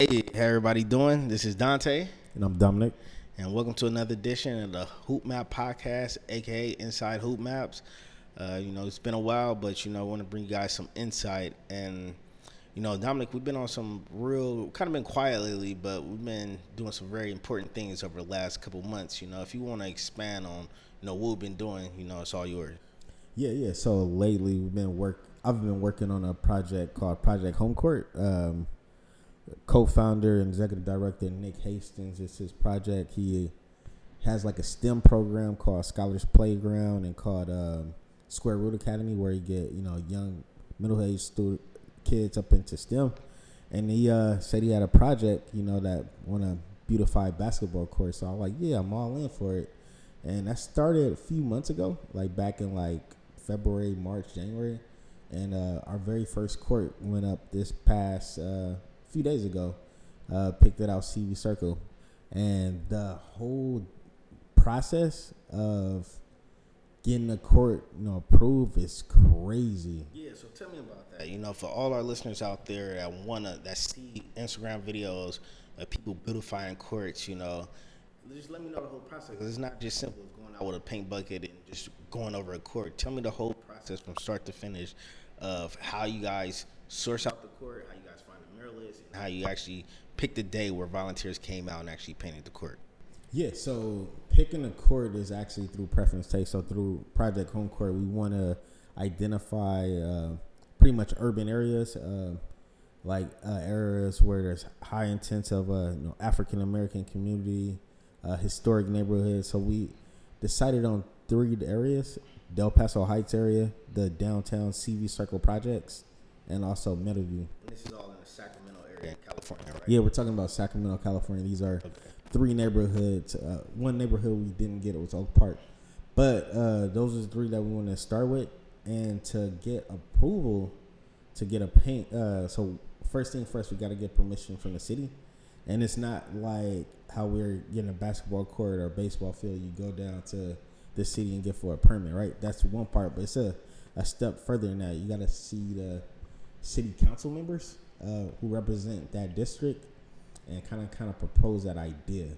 Hey, how everybody doing? This is Dante, And I'm Dominic. and welcome to another edition of the Hoop Map Podcast, aka Inside Hoop Maps. Uh, you know, it's been a while, but you know, I want to bring you guys some insight. And you know, Dominic, we've been on some real, kind of been quiet lately, but we've been doing some very important things over the last couple months. You know, if you want to expand on, you know, what we've been doing, you know, it's all yours. Yeah, yeah. So lately we've been work. I've been working on a project called Project Home Court. Um, co-founder and executive director Nick Hastings. It's his project. He has like a STEM program called Scholars Playground and called um, Square Root Academy, where you get you know young middle-aged student kids up into STEM. And he uh, said he had a project, you know, that want to beautify basketball court. So I was like, yeah, I'm all in for it. And that started a few months ago, like back in like February, March, January. And uh, our very first court went up this past uh, few days ago. Uh, picked it out Seavey Circle, and the whole process of getting the court, you know, approved is crazy. Yeah, so tell me about that. You know, for all our listeners out there that wanna that see Instagram videos of people beautifying courts, you know, just let me know the whole process. it's not just simple going out with a paint bucket and just going over a court. Tell me the whole process from start to finish of how you guys source out the court, how you guys find the how you actually pick the day where volunteers came out and actually painted the court. Yeah, so picking a court is actually through preference taste. So through Project Home Court, we want to identify uh, pretty much urban areas, uh, like uh, areas where there's high intense of uh, you know, African American community, uh, historic neighborhoods. So we decided on three areas: Del Paso Heights area, the downtown Seavey Circle projects, and also Meadowview. And this is all in the Sacramento area in California, right? Yeah, we're talking about Sacramento, California. These are Okay. three neighborhoods. Uh, one neighborhood we didn't get it was Oak Park, but uh, those are the three that we want to start with. And to get approval, to get a paint. Uh, so first thing first, we got to get permission from the city, and it's not like how we're getting a basketball court or baseball field. You go down to the city and get for a permit, right? That's one part, but it's a a step further than that. You got to see the city council members uh, who represent that district and kind of kind of propose that idea.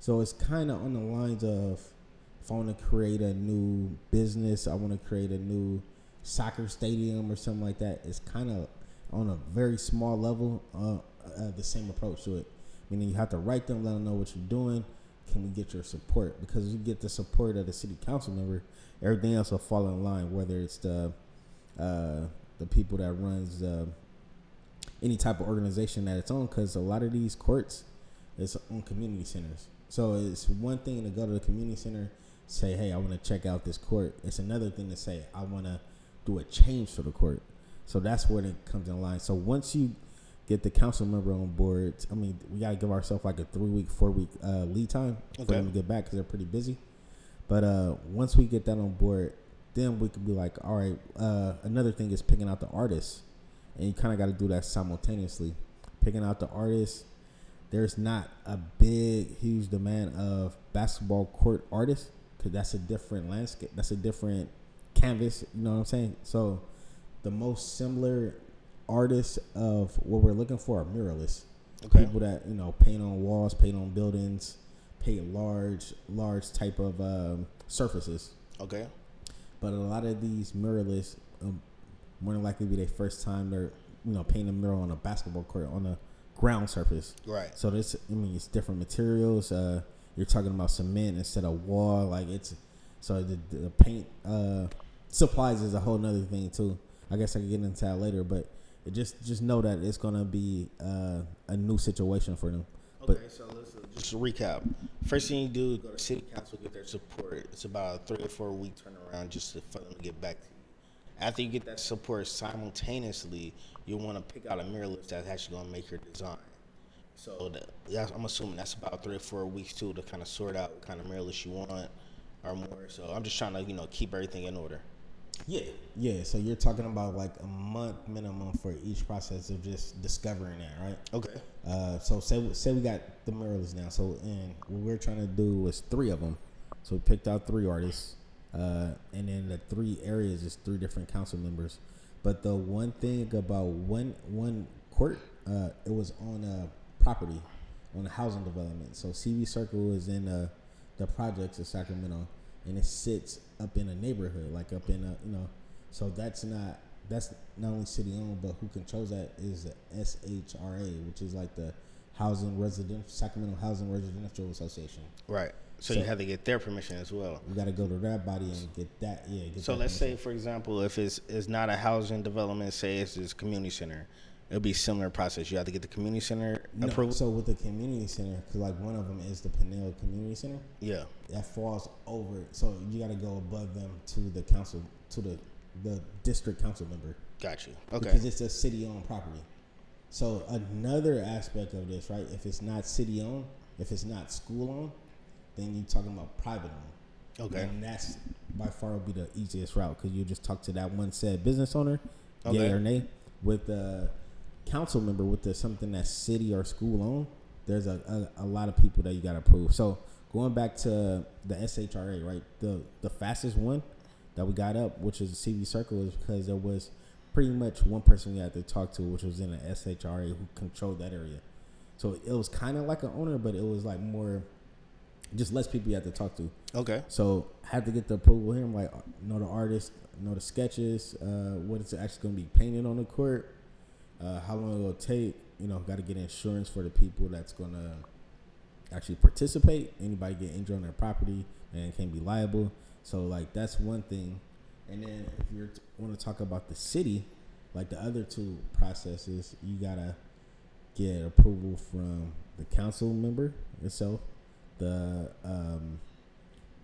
So it's kind of on the lines of if I want to create a new business, I want to create a new soccer stadium or something like that. It's kind of on a very small level, uh, uh, the same approach to it. Meaning you have to write them, let them know what you're doing. Can we get your support? Because you get the support of the city council member, everything else will fall in line. Whether it's the uh, the people that runs uh, any type of organization that it's on because a lot of these courts is on community centers. So it's one thing to go to the community center, say, "Hey, I want to check out this court." It's another thing to say, "I want to do a change for the court." So that's where it comes in line. So once you get the council member on board, I mean, we gotta give ourselves like a three week, four week uh, lead time for them to get back because they're pretty busy. But uh, once we get that on board, then we could be like, all right. Uh, another thing is picking out the artists, and you kind of got to do that simultaneously. Picking out the artists. There's not a big, huge demand of basketball court artists because that's a different landscape. That's a different canvas. You know what I'm saying? So, the most similar artists of what we're looking for are muralists. Okay. People that you know paint on walls, paint on buildings, paint large, large type of um, surfaces. Okay. But a lot of these muralists, um, more than likely, be their first time they're you know painting a mural on a basketball court on a ground surface. Right. So this, I mean, it's different materials. Uh, you're talking about cement instead of wall. Like it's so the, the paint uh, supplies is a whole nother thing too. I guess I could get into that later, but it just just know that it's gonna be uh, a new situation for them. Okay, so let's uh, just to recap. First thing you do go to city council, get their support. It's about a three or four week turnaround just to, for them get back to you. After you get that support, simultaneously, you want to pick out a muralist that's actually going to make your design. So that, I'm assuming that's about three or four weeks too to kind of sort out what kind of muralist you want or more. So I'm just trying to you know keep everything in order. Yeah, yeah. So you're talking about like a month minimum for each process of just discovering that, right? Okay. Uh, so say say we got the murals now. So and what we're trying to do was three of them. So we picked out three artists, uh, and then the three areas is three different council members. But the one thing about one one court, uh, it was on a property on a housing development. So Seavey Circle is in uh, the projects of Sacramento, and it sits up in a neighborhood, like up in a you know. So that's not that's not only city owned, but who controls that is the SHRA, which is like the Housing Resident Sacramento Housing Residential Association. Right. So, So- you have to get their permission as well. We got to go to that body and get that. Yeah. Get So that let's permission. say, for example, if it's it's not a housing development, say it's this community center, it'll be similar process. You have to get the community center No, approved. so with the community center, because like one of them is the Pannell Community Center, yeah. that falls over. So you got to go above them to the council, to the the district council member, Got you. Okay. because it's a city-owned property. So another aspect of this, right? If it's not city-owned, if it's not school-owned, then you're talking about private-owned. Okay. And that's by far will be the easiest route because you just talk to that one said business owner, Okay. yay or nay. With the council member, with the something that's city or school owned, there's a, a, a lot of people that you got to approve. So going back to the SHRA, right? The the fastest one that we got up, which is the Seavey Circle, is because there was pretty much one person we had to talk to, which was in the SHRA who controlled that area. So it was kind of like an owner, but it was like more, just less people you have to talk to. Okay. So had to get the approval here. I'm like, know the artist, know the sketches, uh, what is actually going to be painted on the court, uh, how long it'll take. You know, got to get insurance for the people that's going to actually participate. Anybody get injured on their property and can be liable. So like that's one thing. And then if you want to talk about the city, like the other two processes, you gotta get approval from the council member itself, the um,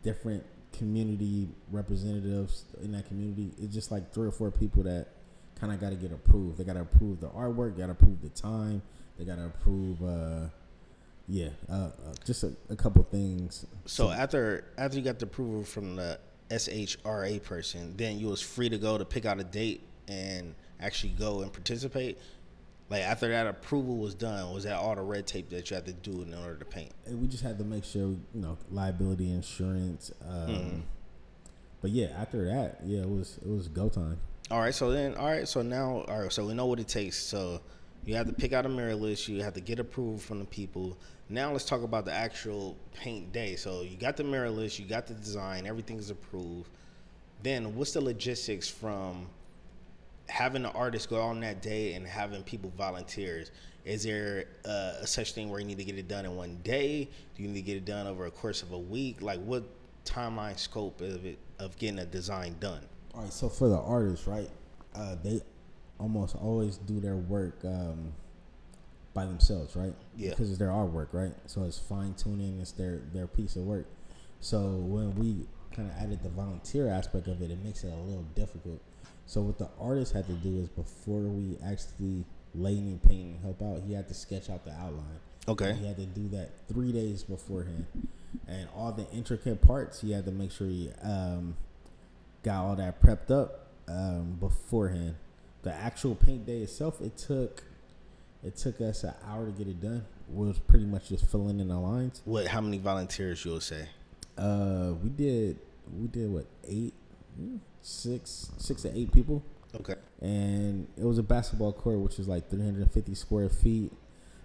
different community representatives in that community. It's just like three or four people that kind of got to get approved. They got to approve the artwork, got to approve the time, they got to approve, uh, yeah, uh, uh, just a, a couple things. So after after you got the approval from the SHRA person, then you was free to go to pick out a date and actually go and participate. Like after that approval was done, was that all the red tape that you had to do in order to paint? And we just had to make sure, you know, liability insurance. Um, Mm-hmm. But yeah, after that, yeah, it was it was go time. All right, so then, all right, so now, all right, so we know what it takes. So you have to pick out a muralist. You have to get approval from the people. Now let's talk about the actual paint day. So you got the muralist, you got the design, everything is approved. Then what's the logistics from having the artist go on that day and having people volunteers? Is there uh, a such thing where you need to get it done in one day? Do you need to get it done over a course of a week? Like what timeline scope of it of getting a design done? All right, so for the artists, right, uh, they almost always do their work um, by themselves, right? Yeah. Because it's their artwork, right? So it's fine tuning. It's their their piece of work. So when we kind of added the volunteer aspect of it, it makes it a little difficult. So what the artist had to do is before we actually lay any paint and help out, he had to sketch out the outline. Okay. He had to do that three days beforehand, and all the intricate parts he had to make sure he um, got all that prepped up um, beforehand. The actual paint day itself, it took it took us an hour to get it done. We was pretty much just filling in the lines. What? How many volunteers you will say? Uh, we did we did what eight, hmm, six, six to eight people, Okay. and it was a basketball court, which is like 350 square feet.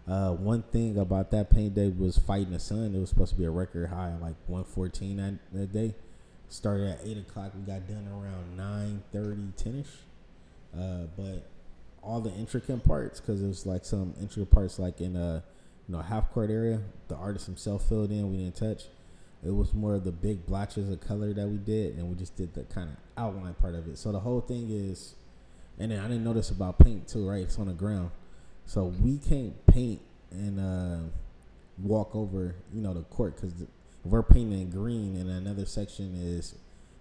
Uh, one thing about that paint day was fighting the sun. It was supposed to be a record high, like 114 that, that day. Started at eight o'clock. We got done around 9 10 ish. Uh, but all the intricate parts, because it was like some intricate parts, like in a you know half court area, the artist himself filled in. We didn't touch. It was more of the big blotches of color that we did, and we just did the kind of outline part of it. So the whole thing is, and then I didn't notice about paint too, right? It's on the ground, so we can't paint and uh, walk over, you know, the court because we're painting in green and another section is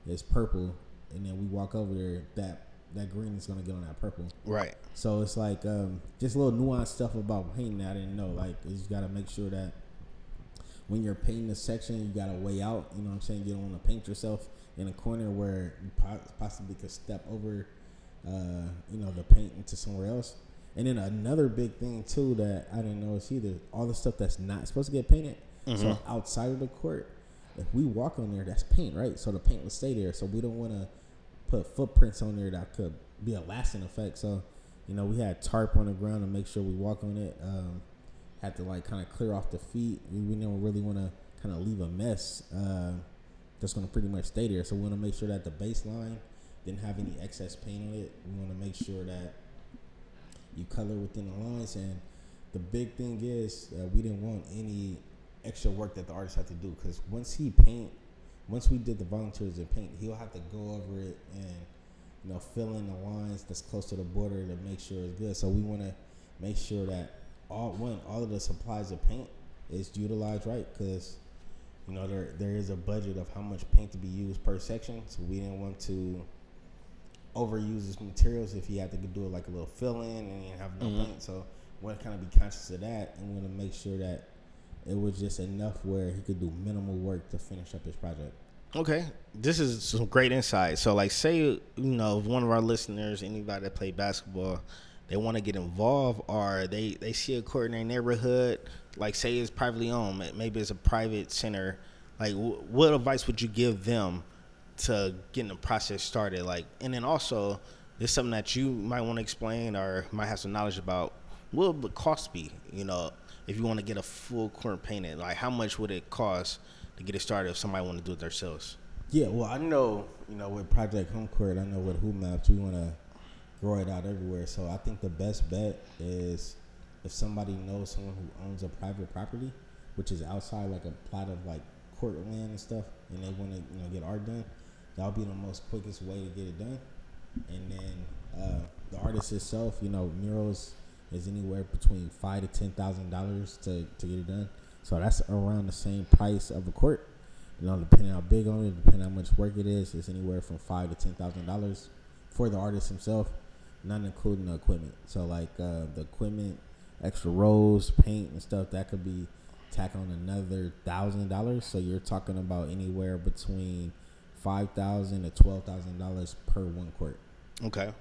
is purple, and then we walk over there, that that green is gonna get on that purple. Right. So it's like um, just a little nuanced stuff about painting that I didn't know. Like you just gotta make sure that when you're painting a section, you gotta weigh out. You know what I'm saying? You don't want to paint yourself in a corner where you possibly could step over, uh, you know, the paint into somewhere else. And then another big thing too that I didn't notice either, all the stuff that's not supposed to get painted. So outside of the court, if we walk on there, that's paint, right? So the paint will stay there. So we don't want to put footprints on there that could be a lasting effect. So, you know, we had tarp on the ground to make sure we walk on it. Um, had to like kind of clear off the feet. We, we didn't really want to kind of leave a mess uh, that's going to pretty much stay there. So we want to make sure that the baseline didn't have any excess paint on it. We want to make sure that you color within the lines. And the big thing is uh, we didn't want any extra work that the artist had to do because once he paint, once we did the volunteers and paint, he'll have to go over it and you know fill in the lines that's close to the border to make sure it's good. So we want to make sure that all one all of the supplies of paint is utilized right because you know there there is a budget of how much paint to be used per section. So we didn't want to overuse his materials if he had to do it like a little fill in and he didn't have no Mhm. paint. So we want to kind of be conscious of that and want to make sure that it was just enough where he could do minimal work to finish up his project. Okay, this is some great insight. So, like, say you know, if one of our listeners, anybody that played basketball, they want to get involved, or they they see a court in their neighborhood, like say it's privately owned, maybe it's a private center. Like, wh- what advice would you give them to getting the process started? Like, and then also, there's something that you might want to explain or might have some knowledge about. What would the cost be? You know, if you want to get a full court painted, like how much would it cost to get it started if somebody want to do it themselves? Yeah, well, I know, you know, with Project Home Court, I know with Hoop Maps, we want to grow it out everywhere. So I think the best bet is if somebody knows someone who owns a private property, which is outside like a plot of like court land and stuff, and they want to, you know, get art done, that'll be the most quickest way to get it done. And then uh, the artist itself, you know, murals is anywhere between five to ten thousand dollars to to get it done. So that's around the same price of a court. You know, depending how big on it, depending how much work it is, it's anywhere from five to ten thousand dollars for the artist himself, not including the equipment. So like uh, the equipment, extra rolls, paint and stuff, that could be tack on another thousand dollars. So you're talking about anywhere between five thousand to twelve thousand dollars per one court. Okay.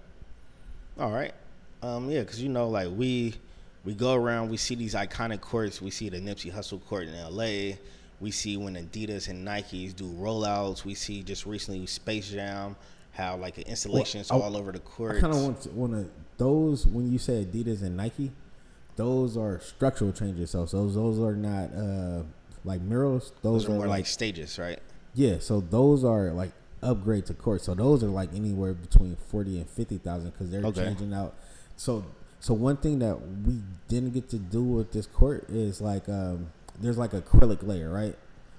All right. Um, yeah, because you know, like we we go around, we see these iconic courts. We see the Nipsey Hussle court in L.A. We see when Adidas and Nikes do rollouts. We see just recently Space Jam how like the installations I- all over the court. I kind of want to, want to those when you say Adidas and Nike, those are structural changes. So, so those those are not uh, like murals. Those, Those are more like stages, right? yeah. So those are like upgrade to court. So those are like anywhere between forty and fifty thousand because they're Okay. changing out. So so one thing that we didn't get to do with this court is like um, there's like acrylic layer, right?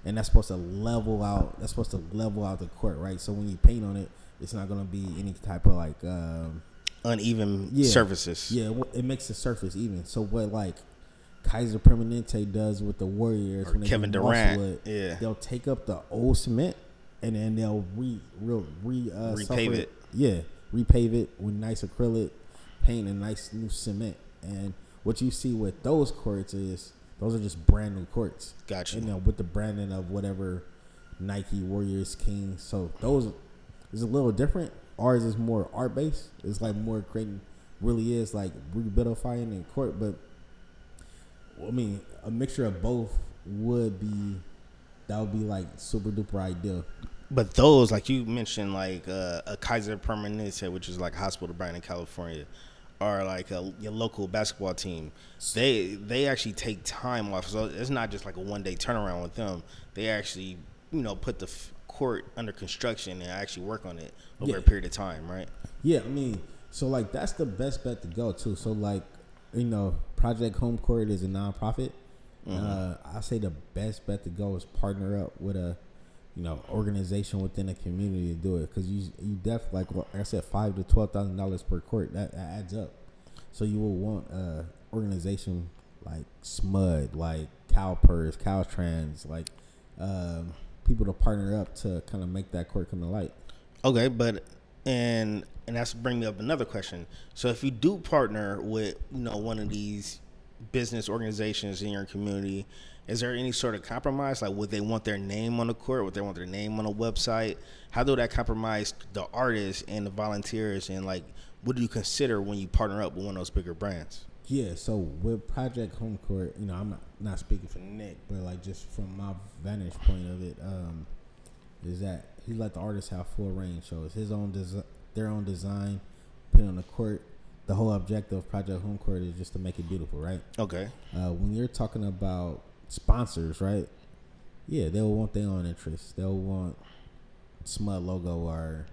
And that's supposed to level out. That's supposed to level out the court, right? So when you paint on it, it's not gonna be any type of like. Um, Uneven Yeah. surfaces. yeah, it makes the surface even. So what like Kaiser Permanente does with the Warriors Or when they Kevin do Durant, Mosswood, yeah. they'll take up the old cement and then they'll re real re uh, Repave sulfur it. Yeah, repave it with nice acrylic paint and nice new cement. And what you see with those courts is those are just brand new courts. Gotcha. You know, with the branding of whatever Nike Warriors King. So those is a little different. Ours is more art based. It's like more creating really is like rehabilitating in court, but I mean a mixture of both would be that would be like super duper ideal. But those, like you mentioned, like uh, a Kaiser Permanente, which is like a hospital brand in California, or like a, your local basketball team, they they actually take time off. So it's not just like a one day turnaround with them. They actually, you know, put the court under construction and actually work on it over Yeah. a period of time, right? Yeah, I mean, so like that's the best bet to go to. So like, you know, Project Home Court is a nonprofit. Uh, I say the best bet to go is partner up with a, you know, organization within the community to do it because you you definitely like what I said five to twelve thousand dollars per court that, that adds up. So you will want a organization like SMUD, like CalPERS, Caltrans, like um, people to partner up to kind of make that court come to light. Okay, but and and that's bringing up another question. So if you do partner with you know one of these business organizations in your community, is there any sort of compromise? Like, would they want their name on the court? Would they want their name on a website? How do that compromise the artists and the volunteers? And like, what do you consider when you partner up with one of those bigger brands? Yeah, so with Project Home Court, you know, I'm not, not speaking for Nick, but like just from my vantage point of it, um, is that he let the artists have full range. So it's his own design, their own design, put on the court. the whole objective of Project Home Court is just to make it beautiful, right? Okay. Uh, when you're talking about sponsors, right? Yeah, they'll want their own interests. They'll want SMUD logo or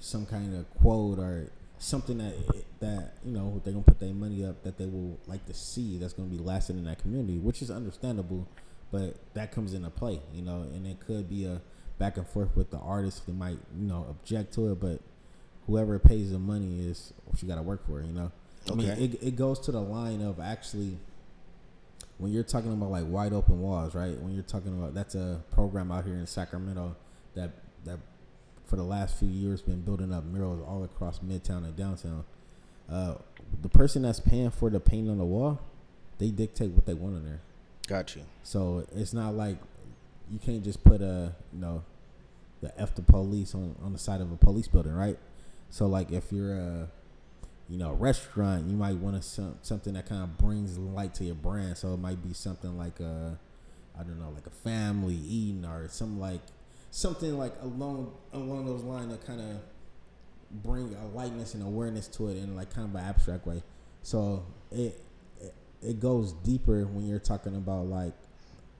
some kind of quote or something that that you know they're gonna put their money up that they will like to see that's gonna be lasting in that community, which is understandable. But that comes into play, you know, and it could be a back and forth with the artist. They might you know object to it, but whoever pays the money is what you got to work for, you know. I mean, it, it goes to the line of actually when you're talking about like wide open walls, right? When you're talking about that's a program out here in Sacramento that that for the last few years been building up murals all across Midtown and downtown. Uh, the person that's paying for the paint on the wall, they dictate what they want in there. Got you. So it's not like you can't just put a you know the F the police on, on the side of a police building, right? So like if you're a you know restaurant, you might want to some, something that kind of brings light to your brand. So it might be something like a I don't know like a family eating or something like something like along along those lines that kind of bring a lightness and awareness to it in like kind of an abstract way. So it it, it goes deeper when you're talking about like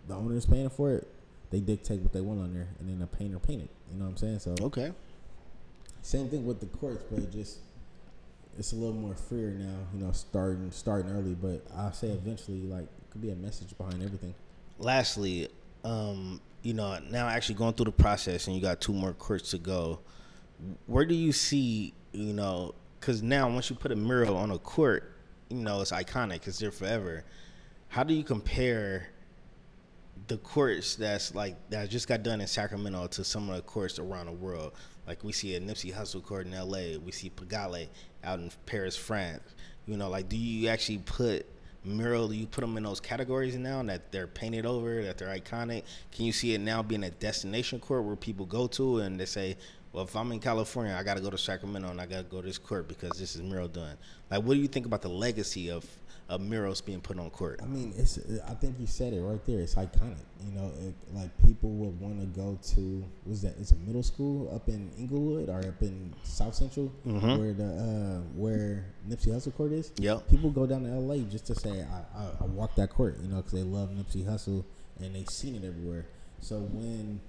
the owner's paying for it. They dictate what they want on there, and then the painter paint it. You know what I'm saying? So Okay. same thing with the courts, but it just it's a little more freer now. You know, starting starting early, but I say eventually, like it could be a message behind everything. Lastly, um, you know, now actually going through the process and you got two more courts to go. Where do you see, you know, because now once you put a mural on a court, you know, it's iconic. It's there forever. How do you compare the courts that's like that just got done in Sacramento to some of the courts around the world? Like we see a Nipsey Hussle court in L.A. We see Pigalle out in Paris, France. You know, like do you actually put mural? You put them in those categories now that they're painted over, that they're iconic? Can you see it now being a destination court where people go to and they say, well, if I'm in California, I got to go to Sacramento and I got to go to this court because this is mural done. Like, what do you think about the legacy of, of murals being put on court? I mean, it's. I think you said it right there. It's iconic. You know, it, like people would want to go to. Was that? It's a middle school up in Inglewood or up in South Central, Mhm. where the uh, where Nipsey Hussle court is. Yep. People go down to L.A. just to say I, I, I walked that court. You know, because they love Nipsey Hussle and they've seen it everywhere. So when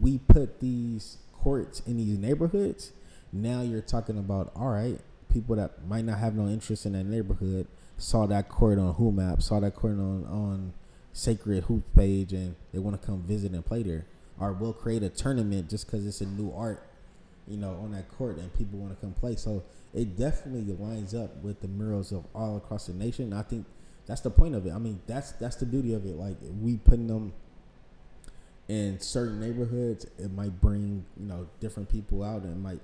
we put these courts in these neighborhoods, now you're talking about all right, people that might not have no interest in that neighborhood saw that court on Hoop Map, saw that court on on Sacred Hoops page, and they want to come visit and play there. Or we'll create a tournament just because it's a new art, you know, on that court, and people want to come play. So it definitely lines up with the murals of all across the nation. I think that's the point of it. I mean, that's that's the beauty of it. Like we putting them in certain neighborhoods, it might bring you know different people out, and might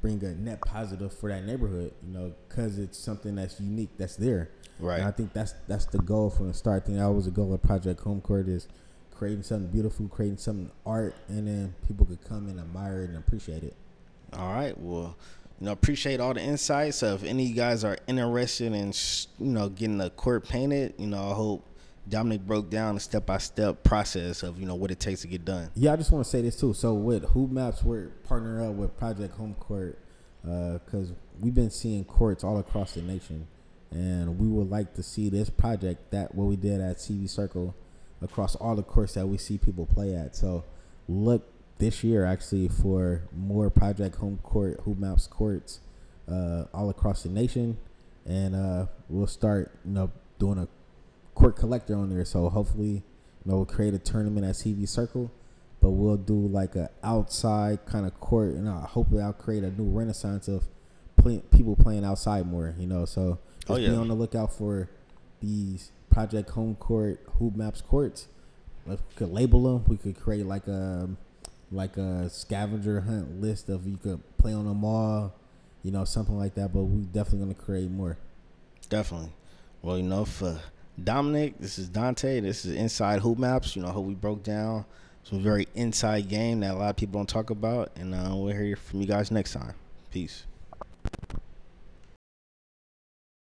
bring a net positive for that neighborhood. You know, because it's something that's unique that's there. Right. And I think that's that's the goal from the start. I think that was the goal of Project Home Court is creating something beautiful, creating something art, and then people could come and admire it and appreciate it. All right. Well, you know, appreciate all the insights. So if any of you guys are interested in, you know, getting the court painted, you know, I hope Dominic broke down the step by step process of, you know, what it takes to get done. Yeah, I just want to say this too. So with Hoop Maps, we're partnering up with Project Home Court because we've been seeing courts all across the nation, and we would like to see this project that what we did at Seavey Circle across all the courts that we see people play at. So look this year actually for more Project Home Court Hoop Maps courts uh, all across the nation, and uh, we'll start you know doing a court collector on there. So hopefully, you know, we'll create a tournament at Seavey Circle, but we'll do like a outside kind of court, and uh, hopefully, I'll create a new renaissance of play, people playing outside more. You know, so Oh, just yeah. be on the lookout for these Project Home Court Hoop Maps courts. Like, We could label them. We could create like a like a scavenger hunt list of you could play on them all, you know, something like that. But we definitely gonna create more. Definitely. Well, you know, for Dominic, this is Dante. This is Inside Hoop Maps. You know, how we broke down some very inside game that a lot of people don't talk about. And uh, we'll hear from you guys next time. Peace.